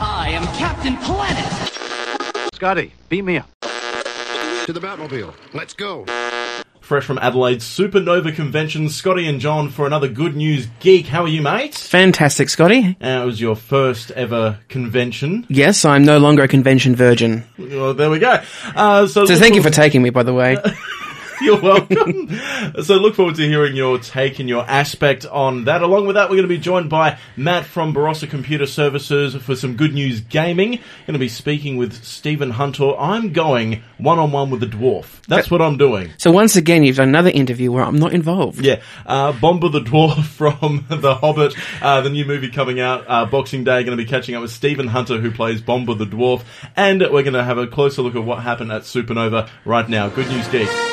I am Captain Planet. Scotty, beat me up. To the Batmobile. Let's go. Fresh from Adelaide's Supernova Convention, Scotty and John for another Good News Geek. How are you, mate? Fantastic, Scotty. Uh, it was your first ever convention. Yes, I'm no longer a convention virgin. Well, there we go. Uh, so So thank you for taking me, by the way. You're welcome. so look forward to hearing your take and your aspect on that. Along with that, we're going to be joined by Matt from Barossa Computer Services for some good news gaming. Going to be speaking with Stephen Hunter. I'm going one on one with the dwarf. That's what I'm doing. So once again, you've done another interview where I'm not involved. Yeah, uh, Bombur the Dwarf from The Hobbit, uh, the new movie coming out uh, Boxing Day. Going to be catching up with Stephen Hunter, who plays Bombur the Dwarf, and we're going to have a closer look at what happened at Supernova right now. Good news, geek.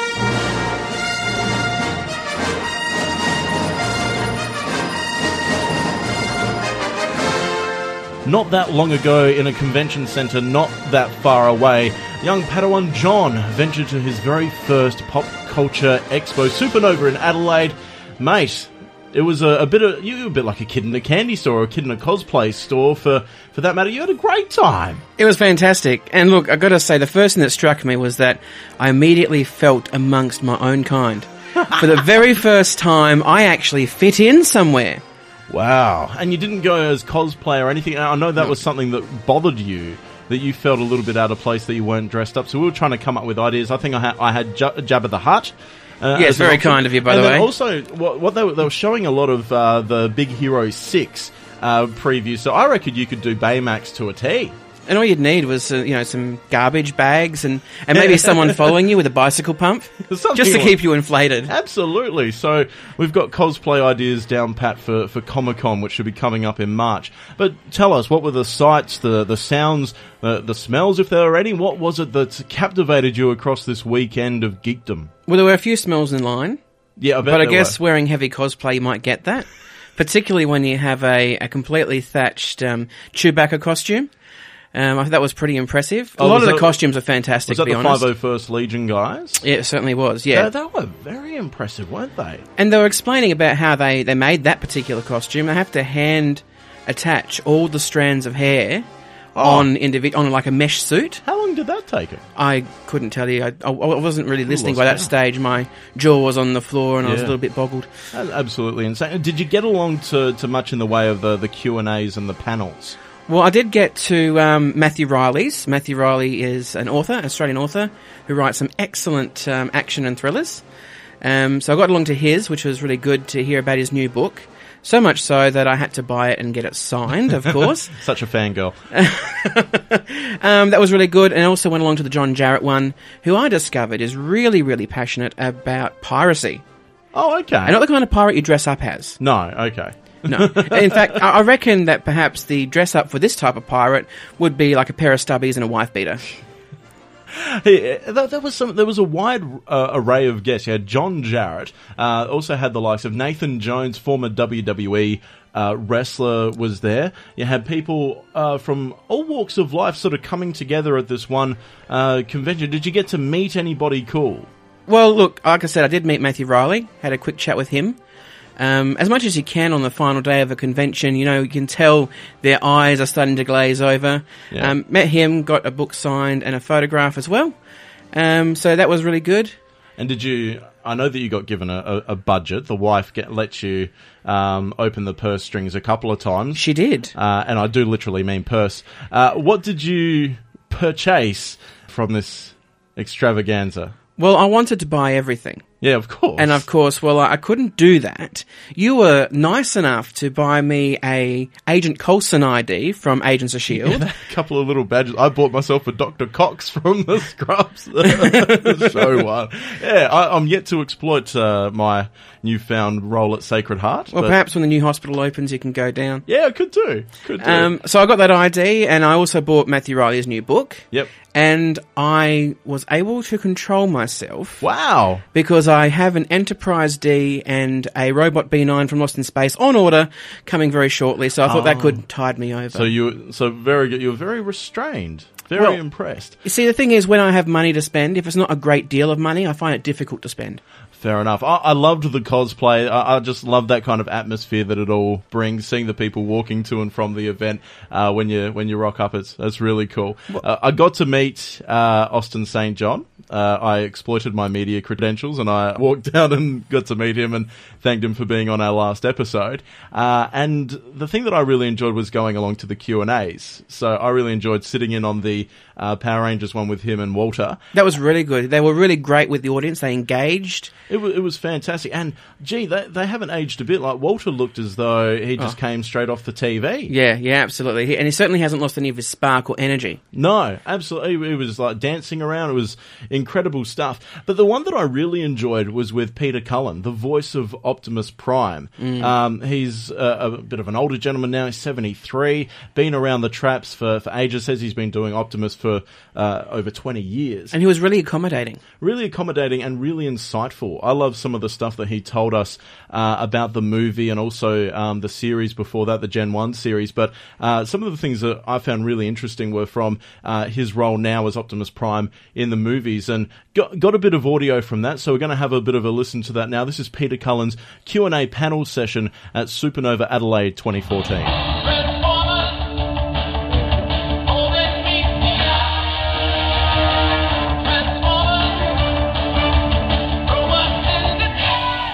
Not that long ago, in a convention centre not that far away, young Padawan John ventured to his very first pop culture expo, Supernova in Adelaide. Mate, it was a, a bit of you were a bit like a kid in a candy store or a kid in a cosplay store. For for that matter, you had a great time. It was fantastic. And look, i got to say, the first thing that struck me was that I immediately felt amongst my own kind. For the very first time, I actually fit in somewhere. Wow! And you didn't go as cosplay or anything. I know that was something that bothered you. That you felt a little bit out of place that you weren't dressed up. So we were trying to come up with ideas. I think I had I had Jabba the Hutt. Uh, Yes, very kind of you, by and the way. Also, what, what they, were, they were showing a lot of uh, the Big Hero Six uh, previews. So I reckon you could do Baymax to a T. And all you'd need was, uh, you know, some garbage bags and, and maybe someone following you with a bicycle pump. Something just to like- keep you inflated. Absolutely. So we've got cosplay ideas down pat for, for Comic Con, which should be coming up in March. But tell us, what were the sights, the the sounds, the the smells, if there were any? What was it that captivated you across this weekend of geekdom? Well, there were a few smells in line. Yeah, I bet But I guess were. wearing heavy cosplay, you might get that. Particularly when you have a, a completely thatched um, Chewbacca costume. Um, I think that was pretty impressive. A Oh, lot of the that- costumes are fantastic, was that to be the honest. 501st Legion guys? Yeah, it certainly was, yeah. They, they were very impressive, weren't they? And they were explaining about how they, they made that particular costume. They have to hand attach all the strands of hair Oh. on individ- on like a mesh suit. How long did that take them? I couldn't tell you. I, I I wasn't really listening by that count. stage. My jaw was on the floor and I was a little bit boggled. Absolutely insane. Did you get along to, to much in the way of the, the Q&As and the panels? Well, I did get to um, Matthew Reilly's. Matthew Reilly is an author, Australian author, who writes some excellent um, action and thrillers. Um, so I got along to his, which was really good to hear about his new book. So much so that I had to buy it and get it signed, of course. Such a fangirl. um, that was really good. And I also went along to the John Jarratt one, who I discovered is really, really passionate about piracy. Oh, okay. And not the kind of pirate you dress up as. no, okay. No. In fact, I reckon that perhaps the dress up for this type of pirate would be like a pair of stubbies and a wife beater. Hey, uh, that, that was some. There was a wide uh, array of guests. You had John Jarratt. Uh, also had the likes of Nathan Jones, former WWE uh, wrestler, was there. You had people uh, from all walks of life sort of coming together at this one uh, convention. Did you get to meet anybody cool? Well, look, like I said, I did meet Matthew Reilly, had a quick chat with him. Um, as much as you can on the final day of a convention, you know, you can tell their eyes are starting to glaze over. Yeah. Um, met him, got a book signed and a photograph as well. Um, so that was really good. And did you? I know that you got given a, a, a budget. The wife get, lets you um, open the purse strings a couple of times. She did. uh, and I do literally mean purse. Uh, what did you purchase from this extravaganza? Well, I wanted to buy everything. Yeah, of course. And of course, well, I couldn't do that. You were nice enough to buy me a Agent Coulson ID from Agents of Shield. a couple of little badges. I bought myself a Dr. Cox from the Scrubs show one. Yeah, I, I'm yet to exploit uh, my newfound role at Sacred Heart. Well, perhaps when the new hospital opens, you can go down. Yeah, I could do. Could do. Um, so I got that ID, and I also bought Matthew Reilly's new book. yep. And I was able to control myself Wow. because I have an Enterprise D and a Robot B9 from Lost in Space on order coming very shortly. So I thought that oh. could tide me over. Oh. So you, so very good. You were very restrained. Very Well- impressed. you see, the thing is, when I have money to spend, if it's not a great deal of money, I find it difficult to spend. Fair enough. I, I loved the cosplay. I, I just love that kind of atmosphere that it all brings. Seeing the people walking to and from the event uh, when you when you rock up, it's that's really cool. Uh, I got to meet uh, Austin St. John. Uh, I exploited my media credentials and I walked down and got to meet him and thanked him for being on our last episode. Uh, and the thing that I really enjoyed was going along to the Q and A's. So I really enjoyed sitting in on the uh, Power Rangers one with him and Walter. That was really good. They were really great with the audience. They engaged. It was, it was fantastic. And gee, they, they haven't aged a bit. Like Walter looked as though he just came straight off the TV. Yeah, yeah, absolutely. He- And he certainly hasn't lost any of his spark or energy. No, absolutely. It was like dancing around. It was incredible stuff. But the one that I really enjoyed was with Peter Cullen, the voice of Optimus Prime. Um, he's a, a bit of an older gentleman now. He's 73, been around the traps for, for ages, says he's been doing Optimus for uh, over 20 years. And he was really accommodating. really accommodating and really insightful. I love some of the stuff that he told us uh, about the movie and also um, the series before that, the Gen 1 series. But uh, some of the things that I found really interesting were from uh, his role now as Optimus Prime in the movies and got, got a bit of audio from that. So we're going to have a bit of a listen to that now. This is Peter Cullen's Q&A panel session at Supernova Adelaide 2014.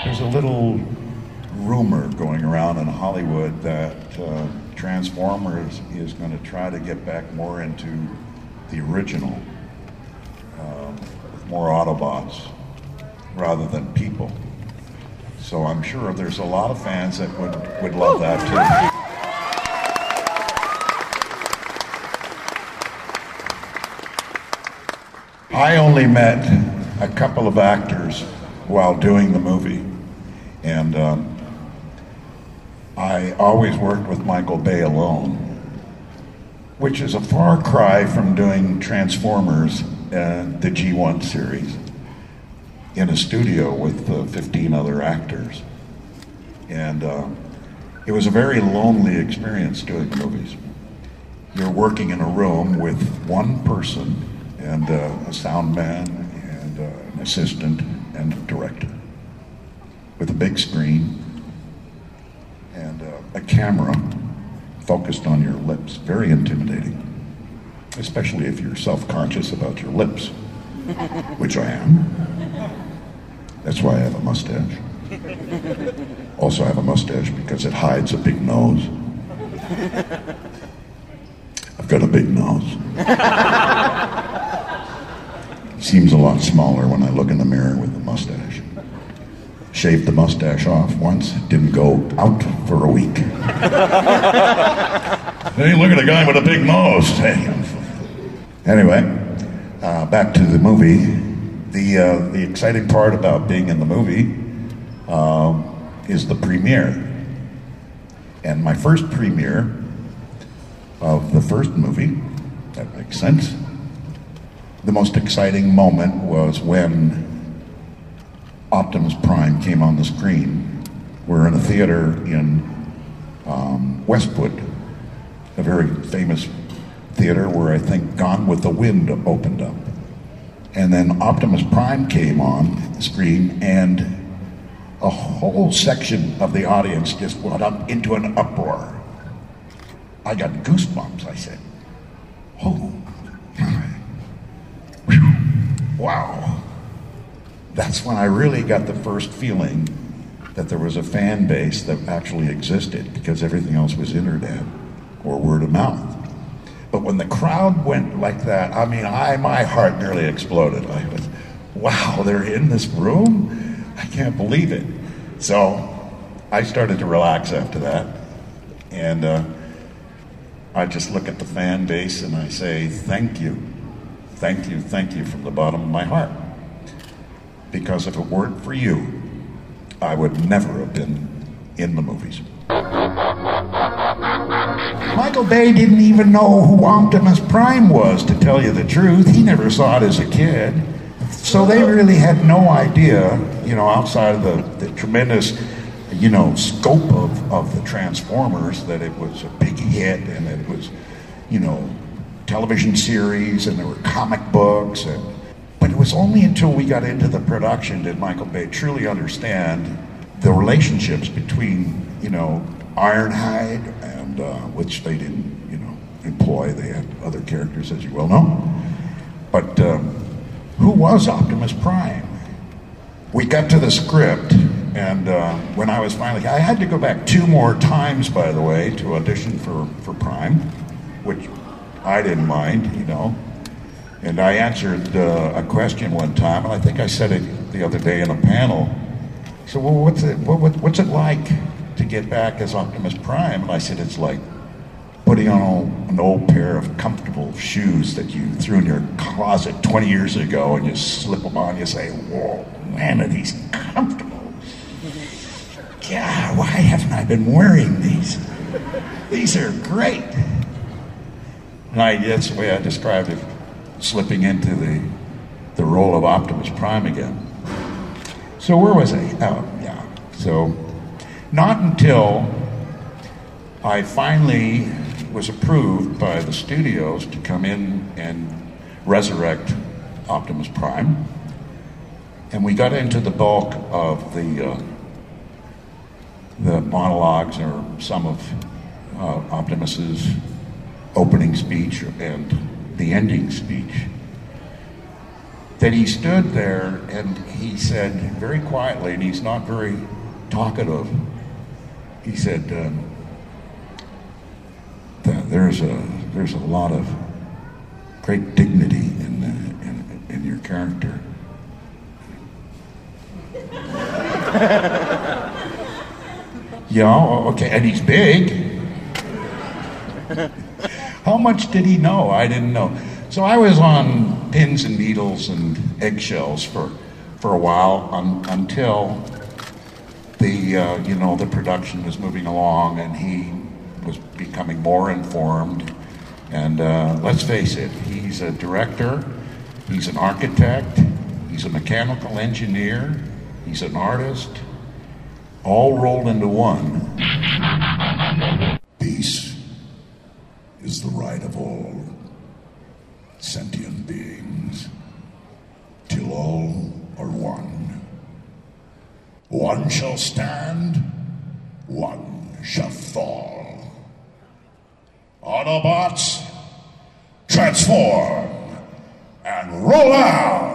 There's a little rumor going around in Hollywood that uh, Transformers is going to try to get back more into the original, more Autobots rather than people. So I'm sure there's a lot of fans that would, would love that too. I only met a couple of actors while doing the movie, and um, I always worked with Michael Bay alone, which is a far cry from doing Transformers, the G1 series, in a studio with uh, 15 other actors. And uh, it was a very lonely experience doing movies. You're working in a room with one person and uh, a sound man and uh, an assistant and a director with a big screen and uh, a camera focused on your lips. Very intimidating, especially if you're self conscious about your lips, which I am. That's why I have a mustache. Also, I have a mustache because it hides a big nose. I've got a big nose. Seems a lot smaller when I look in the mirror with the mustache. Shaved the mustache off once, didn't go out for a week. hey, look at a guy with a big nose. Hey. Anyway, uh, back to the movie. The uh, the exciting part about being in the movie um, is the premiere. And my first premiere of the first movie, that makes sense. The most exciting moment was when Optimus Prime came on the screen. We're in a theater in um, Westwood, a very famous theater where I think Gone with the Wind opened up. And then Optimus Prime came on the screen, and a whole section of the audience just went up into an uproar. I got goosebumps. I said, "Oh, wow!" That's when I really got the first feeling that there was a fan base that actually existed because everything else was internet or word of mouth. But when the crowd went like that, I mean, I my heart nearly exploded. I was, wow, they're in this room? I can't believe it. So I started to relax after that, and uh, I just look at the fan base and I say, thank you, thank you, thank you from the bottom of my heart. Because if it weren't for you, I would never have been in the movies. Michael Bay didn't even know who Optimus Prime was, to tell you the truth. He never saw it as a kid. So they really had no idea, you know, outside of the, the tremendous, you know, scope of, of the Transformers, that it was a big hit and it was, you know, television series and there were comic books and But it was only until we got into the production did Michael Bay truly understand the relationships between, you know, Ironhide and uh, which they didn't, you know, employ. They had other characters, as you well know. But um, who was Optimus Prime? We got to the script, and uh, when I was finally, I had to go back two more times, by the way, to audition for, for Prime, which I didn't mind, you know. And I answered uh, a question one time, and I think I said it the other day in a panel. Said, "Well, what's it? What, what, what's it like get back as Optimus Prime?" And I said, "It's like putting on an old pair of comfortable shoes that you threw in your closet 20 years ago, and you slip them on. You say, "Whoa, man, are these comfortable? God, why haven't I been wearing these? These are great." And I, that's the way I described it, slipping into the, the role of Optimus Prime again. So where was I? Oh, yeah. So not until I finally was approved by the studios to come in and resurrect Optimus Prime, and we got into the bulk of the uh, the monologues or some of uh, Optimus's opening speech and the ending speech, that he stood there and he said very quietly, and he's not very talkative, he said, um, there's a there's a lot of great dignity in, in, in your character. yeah, okay, and he's big. How much did he know? I didn't know. So I was on pins and needles and eggshells for, for a while un, until the uh, you know the production was moving along and he was becoming more informed. And uh, let's face it, he's a director, he's an architect, he's a mechanical engineer, he's an artist, all rolled into one. Peace is the right of all sentient beings, till all are one. One shall stand, one shall fall. Autobots, transform and roll out!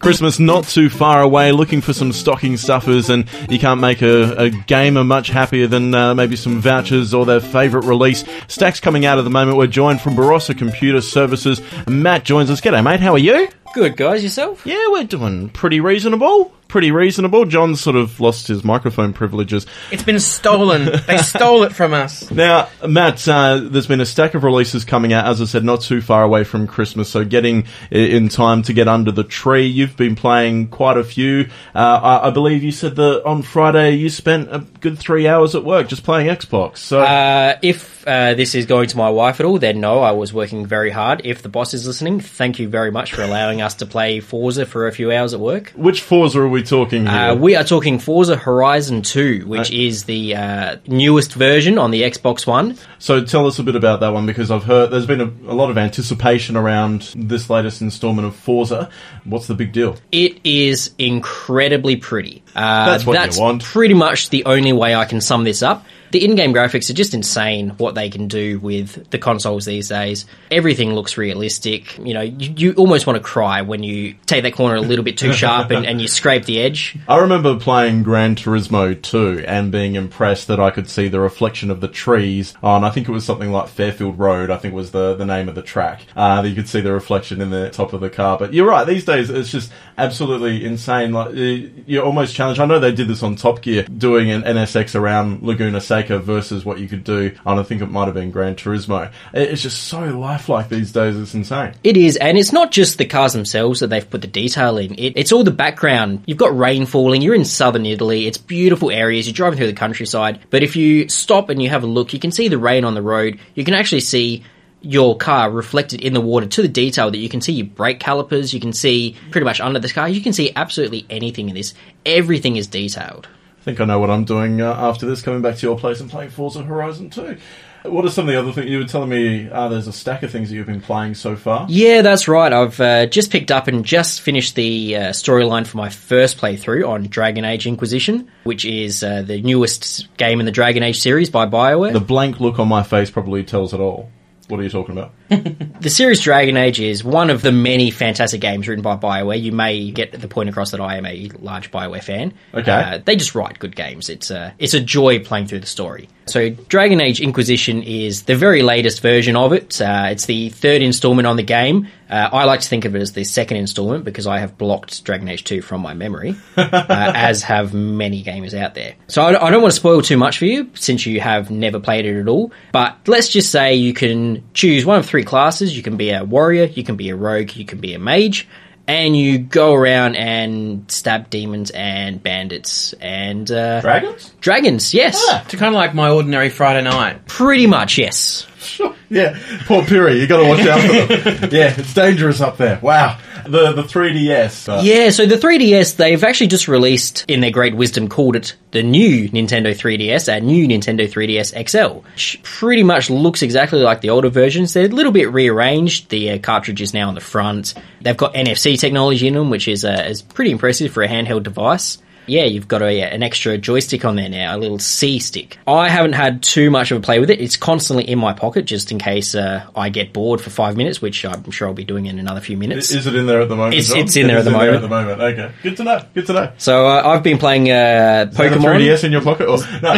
Christmas not too far away, looking for some stocking stuffers, and you can't make a, a gamer much happier than uh, maybe some vouchers or their favourite release. Stacks coming out at the moment. We're joined from Barossa Computer Services. Matt joins us. G'day, mate. How are you? Good, guys. Yourself? Yeah, we're doing pretty reasonable. Pretty reasonable. John's sort of lost his microphone privileges. It's been stolen. they stole it from us. Now, Matt, uh, there's been a stack of releases coming out, as I said, not too far away from Christmas, so getting in time to get under the tree. You've been playing quite a few. Uh, I, I believe you said that on Friday you spent a good three hours at work just playing Xbox. So, Uh, if uh, this is going to my wife at all, then no, I was working very hard. If the boss is listening, thank you very much for allowing us to play Forza for a few hours at work. which Forza are we talking here? Uh, we are talking Forza Horizon 2, which Uh, is the uh, newest version on the Xbox One. so tell us a bit about that one because I've heard there's been a, a lot of anticipation around this latest installment of Forza. What's the big deal? It is incredibly pretty. Uh, That's what you want. pretty much the only way I can sum this up. The in-game graphics are just insane. What they can do with the consoles these days, everything looks realistic. You know, you, you almost want to cry when you take that corner a little bit too sharp and, and you scrape the edge. I remember playing Gran Turismo 2 and being impressed that I could see the reflection of the trees on, I think it was something like Fairfield Road, I think was the, the name of the track. Uh, that you could see the reflection in the top of the car. But you're right, these days it's just absolutely insane. Like, you- you're almost challenged. I know they did this on Top Gear, doing an NSX around Laguna Seca versus what you could do on, I think it might have been Gran Turismo. It's just so lifelike these days, it's insane. It is, and it's not just the cars themselves that they've put the detail in. It, it's all the background. You've got rain falling. You're in southern Italy. It's beautiful areas. You're driving through the countryside. But if you stop and you have a look, you can see the rain on the road. You can actually see your car reflected in the water to the detail that you can see your brake calipers. You can see pretty much under the car. You can see absolutely anything in this. Everything is detailed. I think I know what I'm doing uh, after this, coming back to your place and playing Forza Horizon 2. What are some of the other things you were telling me? Uh, there's a stack of things that you've been playing so far. Yeah, that's right. I've uh, just picked up and just finished the uh, storyline for my first playthrough on Dragon Age Inquisition, which is uh, the newest game in the Dragon Age series by BioWare. The blank look on my face probably tells it all. What are you talking about? The series Dragon Age is one of the many fantastic games written by BioWare. You may get the point across that I am a large BioWare fan. Okay. Uh, they just write good games. It's a, it's a joy playing through the story. So Dragon Age Inquisition is the very latest version of it. Uh, it's the third installment on the game. Uh, I like to think of it as the second installment because I have blocked Dragon Age 2 from my memory, uh, as have many gamers out there. So I, I don't want to spoil too much for you since you have never played it at all. But let's just say you can choose one of three classes. You can be a warrior, you can be a rogue, you can be a mage. And you go around and stab demons and bandits and uh, Dragons? dragons. Yes, To kind of like my ordinary Friday night. pretty much. Yes. Yeah, poor Piri, you got to watch out for them. yeah, it's dangerous up there. Wow, the the 3DS. Uh, Yeah, so the 3DS, they've actually just released, in their great wisdom, called it the new Nintendo 3DS, a new Nintendo 3DS XL, which pretty much looks exactly like the older versions. They're a little bit rearranged. The uh, cartridge is now on the front. They've got NFC technology in them, which is, uh, is pretty impressive for a handheld device. Yeah, you've got a, an extra joystick on there now, a little C stick. I haven't had too much of a play with it. It's constantly in my pocket just in case uh, I get bored for five minutes, which I'm sure I'll be doing in another few minutes. Is it in there at the moment? It's- it's in there at the moment. at the moment. Okay, good to know. Good to know. So uh, I've been playing uh, Is that a Pokemon. 3DS in your pocket? Or, no.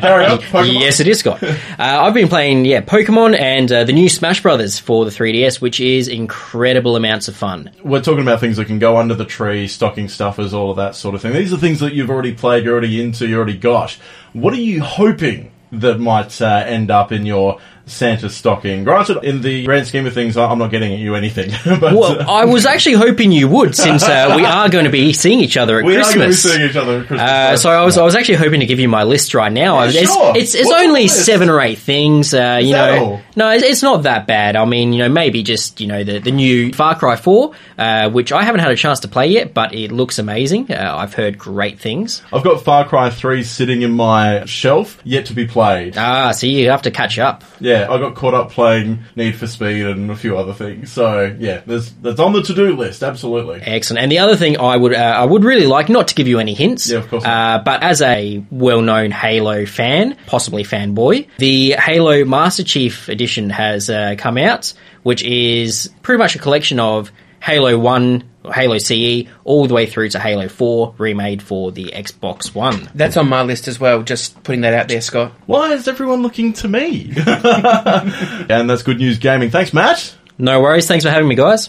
Carry on. Pokemon. Yes, it is, Scott. uh, I've been playing, yeah, Pokemon and uh, the new Smash Brothers for the 3DS, which is incredible amounts of fun. We're talking about things that can go under the tree, stocking stuffers, all of that sort of thing. These are things that you've already played, you're already into, you already got. What are you hoping that might uh, end up in your Santa stocking? Granted, in the grand scheme of things, I'm not getting at you anything. but Well, uh, I was actually hoping you would, since uh, we are going to be seeing each other at we are going to be Christmas. seeing each other at Christmas. Uh, so I was I was actually hoping to give you my list right now. Yeah, it's, sure. it's, it's only seven or eight things. Uh, you know, all? no, it's, it's not that bad. I mean, you know, maybe just you know the the new Far Cry Four, uh, which I haven't had a chance to play yet, but it looks amazing. Uh, I've heard great things. I've got Far Cry 3 sitting in my shelf, yet to be played. Ah, so you have to catch up. Yeah, I got caught up playing Need for Speed and a few other things. So yeah, there's that's on the to do list. Absolutely. Excellent. And the other thing I would uh, I would really like not to give you any hints. Yeah, of course Uh, but as a well-known Halo fan, possibly fanboy, the Halo Master Chief Edition has uh, come out, which is pretty much a collection of Halo One, Halo CE, all the way through to Halo Four, remade for the Xbox One. That's on my list as well. Just putting that out there, Scott. Why is everyone looking to me? and that's good news gaming. Thanks, Matt. No worries. Thanks for having me, guys.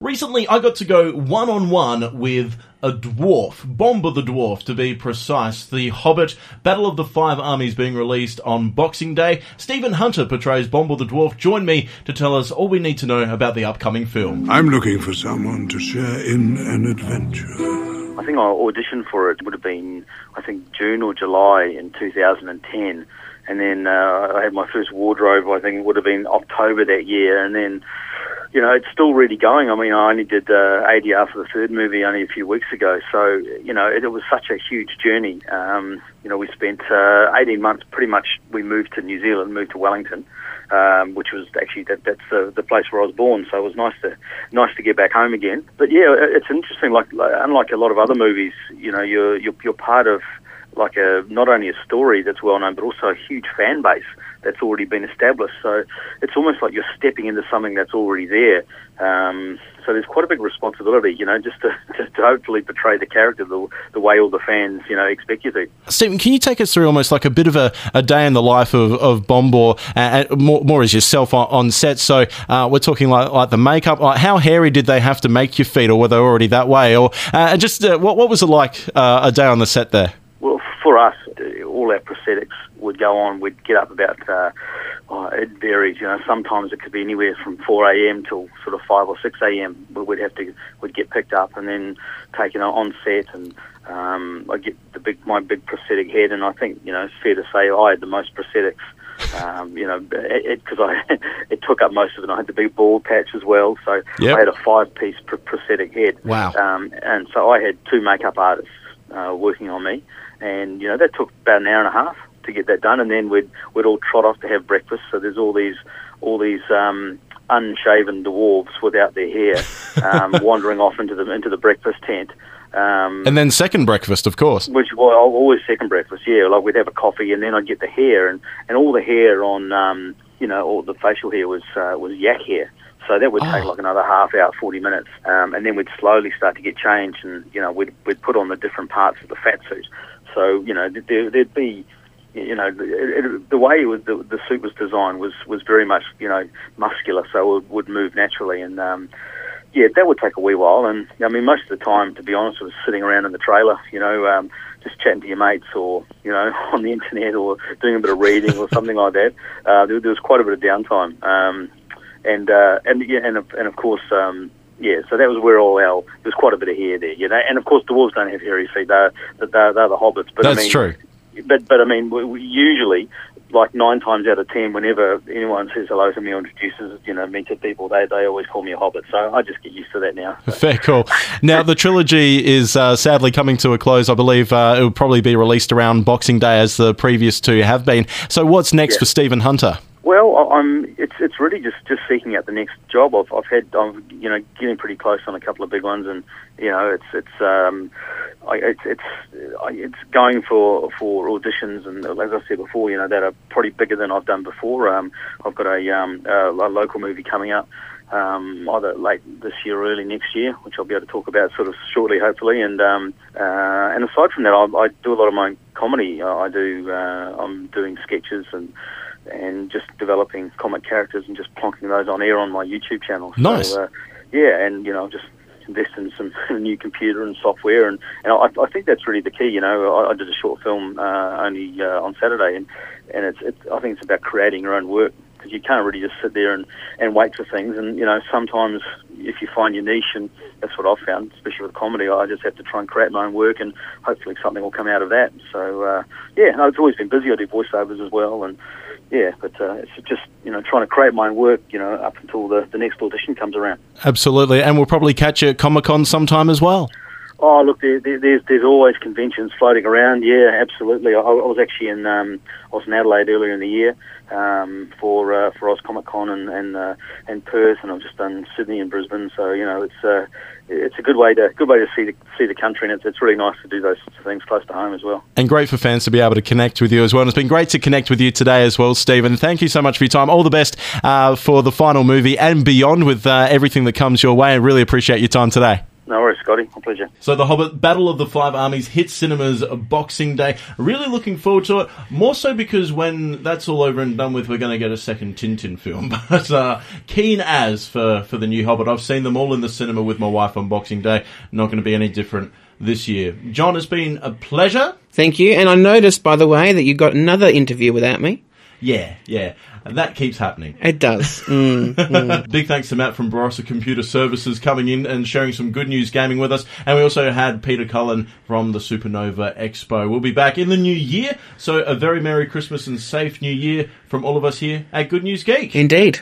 Recently, I got to go one on one with a dwarf, Bombur the Dwarf to be precise. The Hobbit Battle of the Five Armies being released on Boxing Day. Stephen Hunter portrays Bombur the Dwarf. Join me to tell us all we need to know about the upcoming film. I'm looking for someone to share in an adventure. I think I auditioned for it would have been, I think, June or July in 2010. And then uh, I had my first wardrobe, I think it would have been October that year. And then, you know, it's still really going. I mean, I only did uh, ADR for the third movie only a few weeks ago. So, you know, it, it was such a huge journey. Um, you know, we spent uh, 18 months pretty much, we moved to New Zealand, moved to Wellington. Um, which was actually that, that's uh, the place where I was born, so it was nice to nice to get back home again. But yeah, it- it's interesting. Like, like unlike a lot of other movies, you know, you're you're, you're part of like a not only a story that's well known, but also a huge fan base that's already been established. So it's almost like you're stepping into something that's already there. Um, so there's quite a big responsibility, you know, just to, just to hopefully portray the character the, the way all the fans, you know, expect you to. Stephen, can you take us through almost like a bit of a, a day in the life of, of Bombur, uh, uh, more, more as yourself on, on set? So uh, we're talking like, like the makeup. Like how hairy did they have to make your feet, or were they already that way? Or uh, just uh, what, what was it like a day on the set there? For us, uh, all our prosthetics would go on. We'd get up about, uh, oh, it varies, you know, sometimes it could be anywhere from 4 a.m. till sort of 5 or 6 a.m. we'd have to, we'd get picked up and then taken on set and um, I get the big, my big prosthetic head and I think, you know, it's fair to say I had the most prosthetics. Um, you know, because I it took up most of it. I had the big bald patch as well, so Yep. I had a five-piece pr- prosthetic head. Wow. Um, and so I had two makeup artists uh, working on me, and you know that took about an hour and a half. to get that done, and then we'd we'd all trot off to have breakfast. So there's all these all these um, unshaven dwarves without their hair um, wandering off into the into the breakfast tent. Um, And then second breakfast, of course. which well, always second breakfast. Yeah, like we'd have a coffee and then I'd get the hair and, and all the hair on um, you know all the facial hair was uh, was yak hair. So that would take like another half hour, forty minutes, um, and then we'd slowly start to get changed, and you know we'd we'd put on the different parts of the fat suit. So you know there, there'd be you know, it, it, the way it was, the, the suit was designed was, was very much, you know, muscular, so it would move naturally. And, um, yeah, that would take a wee while. And, I mean, most of the time, to be honest, I was sitting around in the trailer, you know, um, just chatting to your mates or, you know, on the internet or doing a bit of reading or something like that. Uh, there, there was quite a bit of downtime. Um, and, uh, and, yeah, and, of- and of course, um, yeah, so that was where all our, there was quite a bit of hair there, you know, and of course dwarves don't have hairy feet, they're, they're, they're the hobbits. But I That's mean, true. but but I mean, we, we usually, like nine times out of ten, whenever anyone says hello to me or introduces you know me to people, they they always call me a hobbit. So I just get used to that now. Fair call. Now, the trilogy is uh, sadly coming to a close. I believe uh, it will probably be released around Boxing Day, as the previous two have been. So, what's next Yeah. for Stephen Hunter? Well, I'm. It's it's really just, just seeking out the next job. I've I've had I'm you know getting pretty close on a couple of big ones, and you know it's it's um, I, it's it's I, it's going for for auditions, and as I said before, you know that are probably bigger than I've done before. Um, I've got a um a, a local movie coming up. Um, either late this year or early next year, which I'll be able to talk about sort of shortly, hopefully. And um, uh, and aside from that, I, I do a lot of my comedy. I, I do. Uh, I'm doing sketches and and just developing comic characters and just plonking those on air on my YouTube channel. Nice. So, uh, yeah, and you know, just invest in some new computer and software, and, and I, I think that's really the key. You know, I, I did a short film uh, only uh, on Saturday, and and it's, it's I think it's about creating your own work because you can't really just sit there and, and wait for things. And you know, sometimes if you find your niche, and that's what I've found, especially with comedy, I just have to try and create my own work, and hopefully something will come out of that. So uh, yeah, no, it's always been busy. I do voiceovers as well, and yeah, but uh, it's just you know trying to create my own work, you know, up until the, the next audition comes around. Absolutely. And we'll probably catch you at Comic Con sometime as well. Oh, look, there, there, there's there's always conventions floating around. Yeah, absolutely. I, I was actually in um, I was in Adelaide earlier in the year um, for uh, for Oz Comic Con and and uh, and Perth, and I've just done Sydney and Brisbane. So you know, it's uh, it's a good way to good way to see the see the country, and it's it's really nice to do those sorts of things close to home as well. And great for fans to be able to connect with you as well. And it's been great to connect with you today as well, Stephen. Thank you so much for your time. All the best uh, for the final movie and beyond with uh, everything that comes your way. I really appreciate your time today. No worries, Scotty. My pleasure. So The Hobbit Battle of the Five Armies hits cinemas Boxing Day. Really looking forward to it. More so because when that's all over and done with, we're going to get a second Tintin film. But uh, keen as for, for the new Hobbit. I've seen them all in the cinema with my wife on Boxing Day. Not going to be any different this year. John, it's been a pleasure. Thank you. And I noticed, by the way, that you got another interview without me. Yeah, yeah. And that keeps happening. It does. Mm, mm. Big thanks to Matt from Barossa Computer Services coming in and sharing some good news gaming with us. And we also had Peter Cullen from the Supernova Expo. We'll be back in the new year. So a very Merry Christmas and safe new year from all of us here at Good News Geek. Indeed.